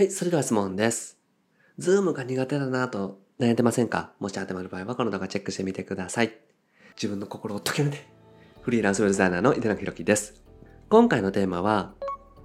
はい、それでは質問です。ズームが苦手だなと悩んでませんか？もし当てはまる場合はこの動画チェックしてみてください。自分の心を解けるね。フリーランスウェブデザイナーの井手中弘樹です。今回のテーマは、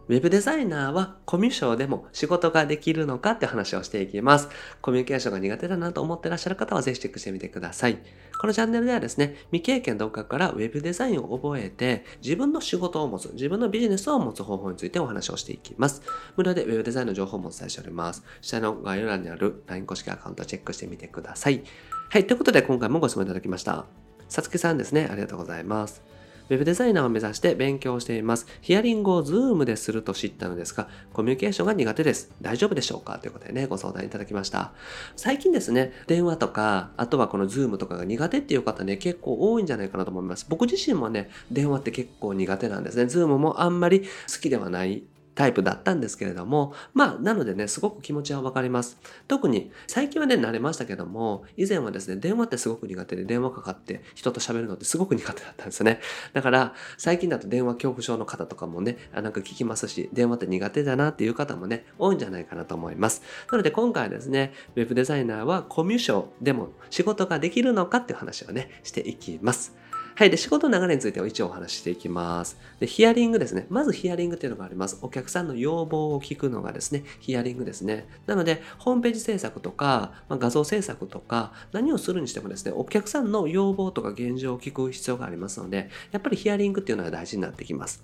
ウェブデザイナーはコミュ障でも仕事ができるのかって話をしていきます。コミュニケーションが苦手だなと思ってらっしゃる方はぜひチェックしてみてください。このチャンネルではですね、未経験独学からウェブデザインを覚えて自分の仕事を持つ、自分のビジネスを持つ方法についてお話をしていきます。無料でウェブデザインの情報もお伝えしております。下の概要欄にある LINE 公式アカウントチェックしてみてください。はい、ということで今回もご質問いただきました。さつきさんですね、ありがとうございます。ウェブデザイナーを目指して勉強しています。ヒアリングをズームですると知ったのですが、コミュニケーションが苦手です。大丈夫でしょうか？ということでね、ご相談いただきました。最近ですね、電話とか、あとはこのズームとかが苦手っていう方ね、結構多いんじゃないかなと思います。僕自身もね、電話って結構苦手なんですね。ズームもあんまり好きではないタイプだったんですけれども、まあ、なのでね、すごく気持ちはわかります。特に、最近はね、慣れましたけども、以前はですね、電話ってすごく苦手で、電話かかって人と喋るのってすごく苦手だったんですよね。だから、最近だと電話恐怖症の方とかもね、なんか聞きますし、電話って苦手だなっていう方もね、多いんじゃないかなと思います。なので、今回はですね、ウェブデザイナーはコミュ障でも仕事ができるのかっていう話をね、していきます。はい。で、仕事の流れについては一応お話ししていきます。で、ヒアリングですね。まずヒアリングっていうのがあります。お客さんの要望を聞くのがですね、ヒアリングですね。なので、ホームページ制作とか、まあ、画像制作とか、何をするにしてもですね、お客さんの要望とか現状を聞く必要がありますので、やっぱりヒアリングっていうのは大事になってきます。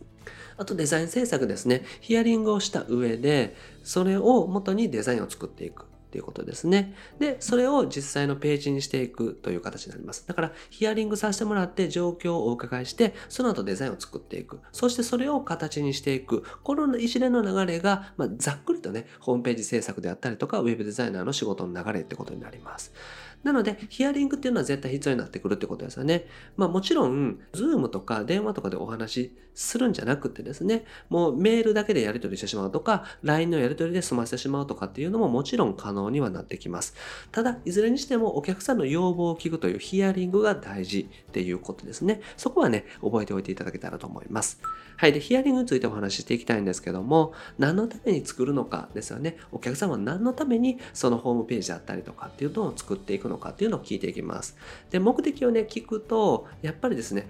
あとデザイン制作ですね。ヒアリングをした上で、それを元にデザインを作っていく。っていうことですね。で、それを実際のページにしていくという形になります。だから、ヒアリングさせてもらって状況をお伺いして、その後デザインを作っていく。そしてそれを形にしていく。この一連の流れが、まあ、ざっくりとね、ホームページ制作であったりとか、ウェブデザイナーの仕事の流れってことになります。なので、ヒアリングっていうのは絶対必要になってくるってことですよね。まあもちろん、ズームとか電話とかでお話しするんじゃなくてですね、もうメールだけでやり取りしてしまうとか、LINE のやり取りで済ませてしまうとかっていうのももちろん可能にはなってきます。ただ、いずれにしてもお客さんの要望を聞くというヒアリングが大事っていうことですね。そこはね、覚えておいていただけたらと思います。はい。で、ヒアリングについてお話ししていきたいんですけども、何のために作るのかですよね。お客さんは何のためにそのホームページだったりとかっていうのを作っていくののかっていうのを聞いていきます。で、目的をね、聞くと、やっぱりですね、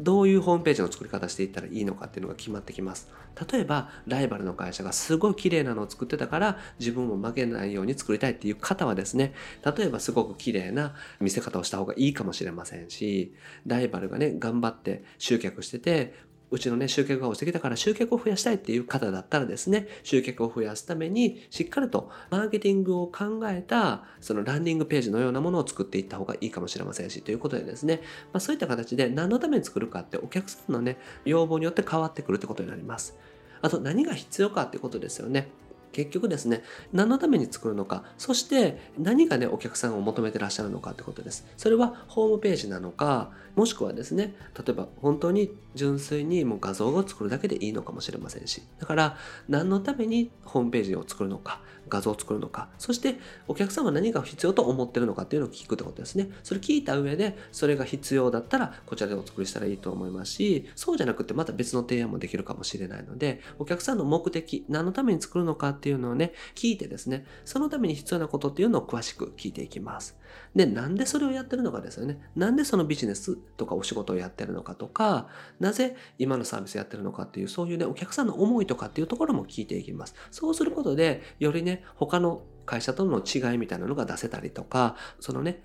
どういうホームページの作り方していったらいいのかっていうのが決まってきます。例えば、ライバルの会社がすごい綺麗なのを作ってたから、自分も負けないように作りたいっていう方はですね、例えばすごく綺麗な見せ方をした方がいいかもしれませんし、ライバルがね、頑張って集客してて、うちのね、集客が落ちてきたから集客を増やしたいっていう方だったらですね、集客を増やすために、しっかりとマーケティングを考えた、そのランディングページのようなものを作っていった方がいいかもしれませんし、ということでですね、まあ、そういった形で何のために作るかってお客さんのね、要望によって変わってくるってことになります。あと何が必要かってことですよね。結局ですね、何のために作るのか、そして何がね、お客さんを求めてらっしゃるのかってことです。それはホームページなのか、もしくはですね、例えば本当に純粋にもう画像を作るだけでいいのかもしれませんし、だから何のためにホームページを作るのか、画像を作るのか、そしてお客さんは何が必要と思ってるのかっていうのを聞くってことですね。それ聞いた上で、それが必要だったらこちらでお作りしたらいいと思いますし、そうじゃなくてまた別の提案もできるかもしれないので、お客さんの目的、何のために作るのかっていうのをね、聞いてですね、そのために必要なことっていうのを詳しく聞いていきます。で、なんでそれをやってるのかですよね。なんでそのビジネスとかお仕事をやってるのかとか、なぜ今のサービスやってるのかっていう、そういうね、お客さんの思いとかっていうところも聞いていきます。そうすることで、よりね、他の会社との違いみたいなのが出せたりとか、そのね、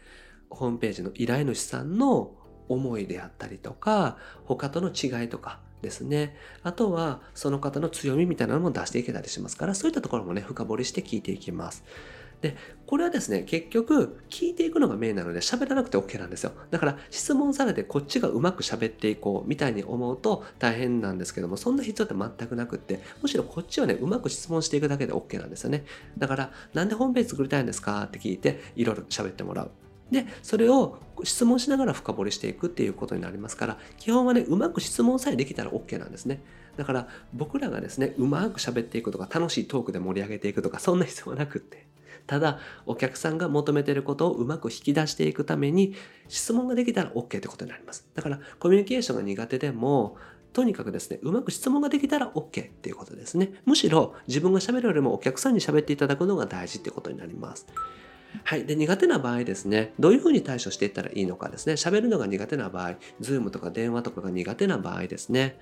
ホームページの依頼主さんの思いであったりとか、他との違いとか、ですね。あとは、その方の強みみたいなのも出していけたりしますから、そういったところもね、深掘りして聞いていきます。で、これはですね、結局、聞いていくのがメインなので、喋らなくて OK なんですよ。だから、質問されてこっちがうまく喋っていこう、みたいに思うと大変なんですけども、そんな必要って全くなくって、むしろこっちはね、うまく質問していくだけで OK なんですよね。だから、なんでホームページ作りたいんですかって聞いて、いろいろ喋ってもらう。で、それを質問しながら深掘りしていくっていうことになりますから、基本はね、うまく質問さえできたら OK なんですね。だから僕らがですね、うまく喋っていくとか、楽しいトークで盛り上げていくとか、そんな必要はなくって。ただ、お客さんが求めていることをうまく引き出していくために、質問ができたら OK ってことになります。だから、コミュニケーションが苦手でも、とにかくですね、うまく質問ができたら OK っていうことですね。むしろ自分が喋るよりもお客さんに喋っていただくのが大事ってことになります。はい。で、苦手な場合ですね、どういうふうに対処していったらいいのかですね、喋るのが苦手な場合、Zoom とか電話とかが苦手な場合ですね、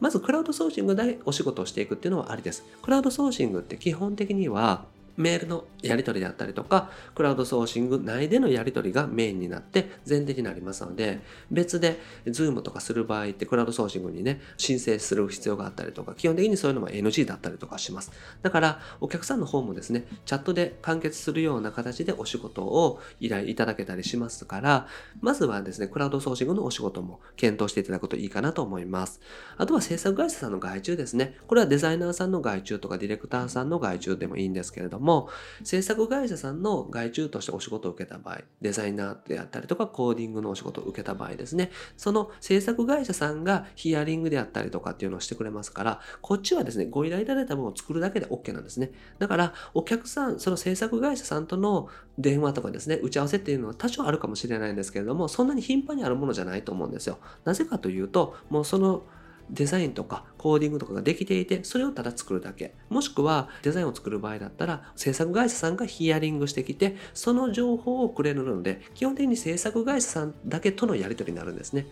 まずクラウドソーシングでお仕事をしていくっていうのはありです。クラウドソーシングって基本的にはメールのやり取りであったりとか、クラウドソーシング内でのやり取りがメインになって前提になりますので、別で Zoom とかする場合ってクラウドソーシングにね、申請する必要があったりとか、基本的にそういうのも NG だったりとかします。だから、お客さんの方もですね、チャットで完結するような形でお仕事を依頼いただけたりしますから、まずはですね、クラウドソーシングのお仕事も検討していただくといいかなと思います。あとは制作会社さんの外注ですね。これはデザイナーさんの外注とかディレクターさんの外注でもいいんですけれども、も制作会社さんの外注としてお仕事を受けた場合、デザイナーであったりとかコーディングのお仕事を受けた場合ですね、その制作会社さんがヒアリングであったりとかっていうのをしてくれますから、こっちはですね、ご依頼いただいたものを作るだけで OK なんですね。だから、お客さん、その制作会社さんとの電話とかですね、打ち合わせっていうのは多少あるかもしれないんですけれども、そんなに頻繁にあるものじゃないと思うんですよ。なぜかというと、もうそのデザインとかコーディングとかができていて、それをただ作るだけ。もしくはデザインを作る場合だったら、制作会社さんがヒアリングしてきて、その情報をくれるので、基本的に制作会社さんだけとのやり取りになるんですね。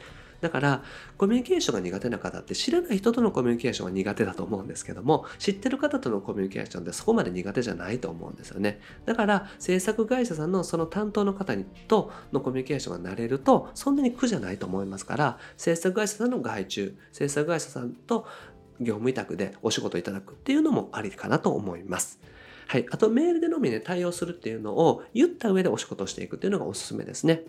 だから、コミュニケーションが苦手な方って知らない人とのコミュニケーションは苦手だと思うんですけども、知ってる方とのコミュニケーションってそこまで苦手じゃないと思うんですよね。だから、制作会社さんのその担当の方にとのコミュニケーションが慣れると、そんなに苦じゃないと思いますから、制作会社さんの外注、制作会社さんと業務委託でお仕事いただくっていうのもありかなと思います。はい。あと、メールでのみね、対応するっていうのを言った上でお仕事をしていくっていうのがおすすめですね。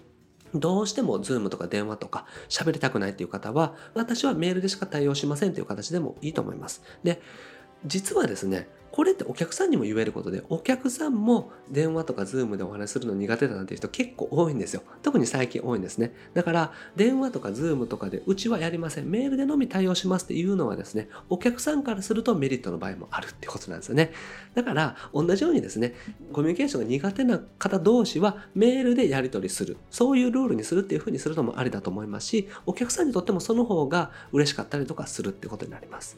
どうしても Zoom とか電話とか喋りたくないっていう方は、私はメールでしか対応しませんという形でもいいと思います。で、実はですね、これってお客さんにも言えることで、お客さんも電話とかズームでお話しするの苦手だなんていう人結構多いんですよ。特に最近多いんですね。だから、電話とかズームとかでうちはやりません。メールでのみ対応しますっていうのはですね、お客さんからするとメリットの場合もあるってことなんですよね。だから、同じようにですね、コミュニケーションが苦手な方同士はメールでやり取りする。そういうルールにするっていうふうにするのもありだと思いますし、お客さんにとってもその方が嬉しかったりとかするってことになります。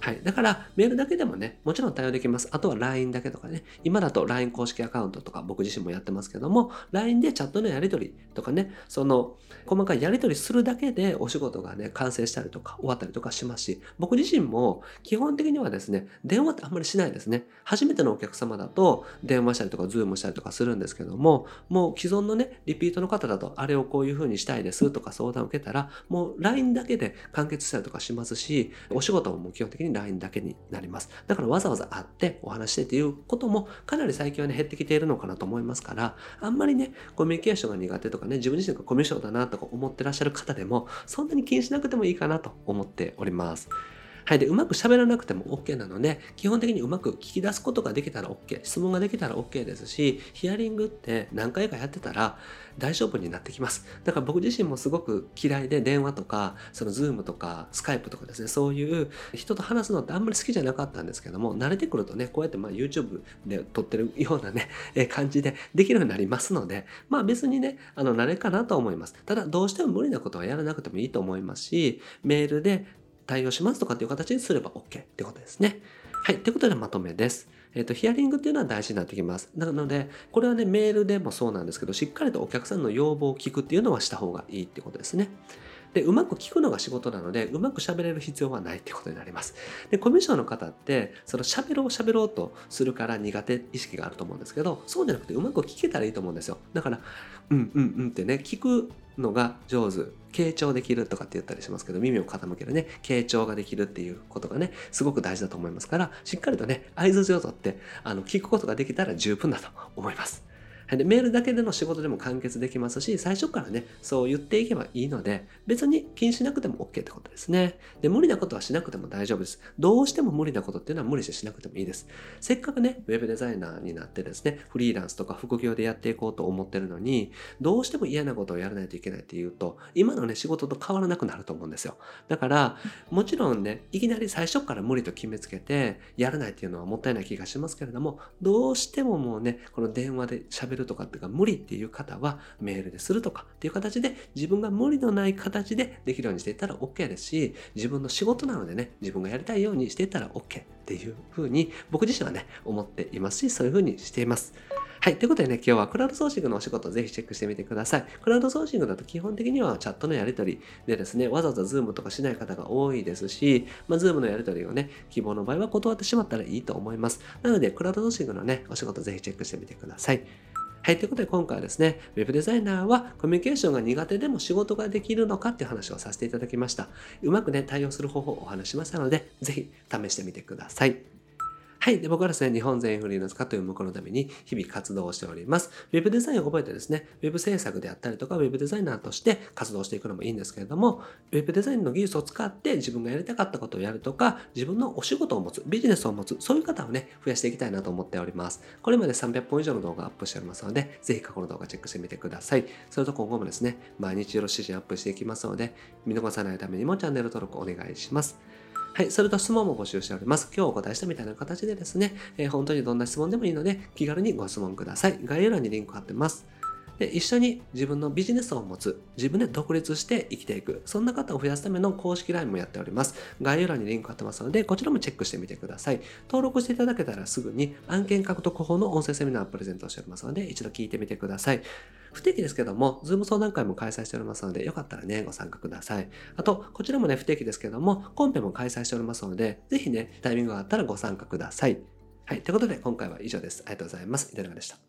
はい。だから、メールだけでもね、もちろん対応できます。あとは LINE だけとかね。今だと LINE 公式アカウントとか僕自身もやってますけども、LINE でチャットのやり取りとかね、その、細かいやり取りするだけでお仕事がね、完成したりとか終わったりとかしますし、僕自身も基本的にはですね、電話ってあんまりしないですね。初めてのお客様だと電話したりとか、 Zoom したりとかするんですけども、もう既存のね、リピートの方だと、あれをこういう風にしたいですとか相談を受けたら、もう LINE だけで完結したりとかしますし、お仕事も基本的に LINE だけになります。だからわざわざ会ってお話してっていうこともかなり最近はね減ってきているのかなと思いますから、あんまりね、コミュニケーションが苦手とかね、自分自身がコミュ障だなとか思ってらっしゃる方でも、そんなに気にしなくてもいいかなと思っております。はい。で、うまく喋らなくても OK なので、基本的にうまく聞き出すことができたら OK。質問ができたら OK ですし、ヒアリングって何回かやってたら大丈夫になってきます。だから僕自身もすごく嫌いで電話とか、その Zoom とか Skype とかですね、そういう人と話すのってあんまり好きじゃなかったんですけども、慣れてくるとね、こうやってまあ YouTube で撮ってるようなね、え感じでできるようになりますので、まあ別にね、あの、慣れかなと思います。ただ、どうしても無理なことはやらなくてもいいと思いますし、メールで対応しますとかっていう形にすれば OK ってことですね。はい。ということでまとめです。えっ、ー、と、ヒアリングっていうのは大事になってきます。なので、これはね、メールでもそうなんですけど、しっかりとお客さんの要望を聞くっていうのはした方がいいってことですね。で、うまく聞くのが仕事なので、うまく喋れる必要はないってことになります。で、コミュ障の方って、その喋ろう喋ろうとするから苦手意識があると思うんですけど、そうじゃなくてうまく聞けたらいいと思うんですよ。だから、うんうんうんってね、聞くのが上手。傾聴できるとかって言ったりしますけど、耳を傾けるね、傾聴ができるっていうことがね、すごく大事だと思いますから、しっかりとね、合図を取って、あの、聞くことができたら十分だと思います。でメールだけでの仕事でも完結できますし、最初からね、そう言っていけばいいので、別に気にしなくても OK ってことですね。で、無理なことはしなくても大丈夫です。どうしても無理なことっていうのは無理してしなくてもいいです。せっかくね、ウェブデザイナーになってですね、フリーランスとか副業でやっていこうと思ってるのに、どうしても嫌なことをやらないといけないっていうと、今のね、仕事と変わらなくなると思うんですよ。だから、もちろんね、いきなり最初から無理と決めつけて、やらないっていうのはもったいない気がしますけれども、どうしてももうね、この電話で喋るるとかっていうか無理っていう方はメールでするとかっていう形で自分が無理のない形でできるようにしていったら OK ですし、自分の仕事なのでね、自分がやりたいようにしていったら OK っていうふうに僕自身はね、思っていますし、そういうふうにしています。はい。ということでね、今日はクラウドソーシングのお仕事をぜひチェックしてみてください。クラウドソーシングだと基本的にはチャットのやり取りでですね、わざわざ Zoom とかしない方が多いですし、まあ、 Zoom のやり取りをね、希望の場合は断ってしまったらいいと思います。なので、クラウドソーシングのね、お仕事ぜひチェックしてみてください。はい。ということで今回はですね、ウェブデザイナーはコミュニケーションが苦手でも仕事ができるのかっていう話をさせていただきました。うまくね、対応する方法をお話しましたので、ぜひ試してみてください。はい。で、僕はですね、日本全員フリーランス化という向こうのために日々活動をしております。ウェブデザインを覚えてですね、ウェブ制作であったりとか、ウェブデザイナーとして活動していくのもいいんですけれども、ウェブデザインの技術を使って自分がやりたかったことをやるとか、自分のお仕事を持つ、ビジネスを持つ、そういう方をね、増やしていきたいなと思っております。これまで300本以上の動画アップしておりますので、ぜひ過去の動画チェックしてみてください。それと今後もですね、毎日よろしいアップしていきますので、見逃さないためにもチャンネル登録お願いします。はい。それと質問も募集しております。今日お答えしたみたいな形でですね、えー、本当にどんな質問でもいいので、気軽にご質問ください。概要欄にリンク貼ってます。で、一緒に自分のビジネスを持つ、自分で独立して生きていく、そんな方を増やすための公式 LINE もやっております。概要欄にリンク貼ってますので、こちらもチェックしてみてください。登録していただけたらすぐに案件獲得法の音声セミナーをプレゼントしておりますので、一度聞いてみてください。不定期ですけども、 Zoom 相談会も開催しておりますので、よかったらね、ご参加ください。あと、こちらもね、不定期ですけども、コンペも開催しておりますので、ぜひね、タイミングがあったらご参加ください。はい。ということで、今回は以上です。ありがとうございます。いただきました。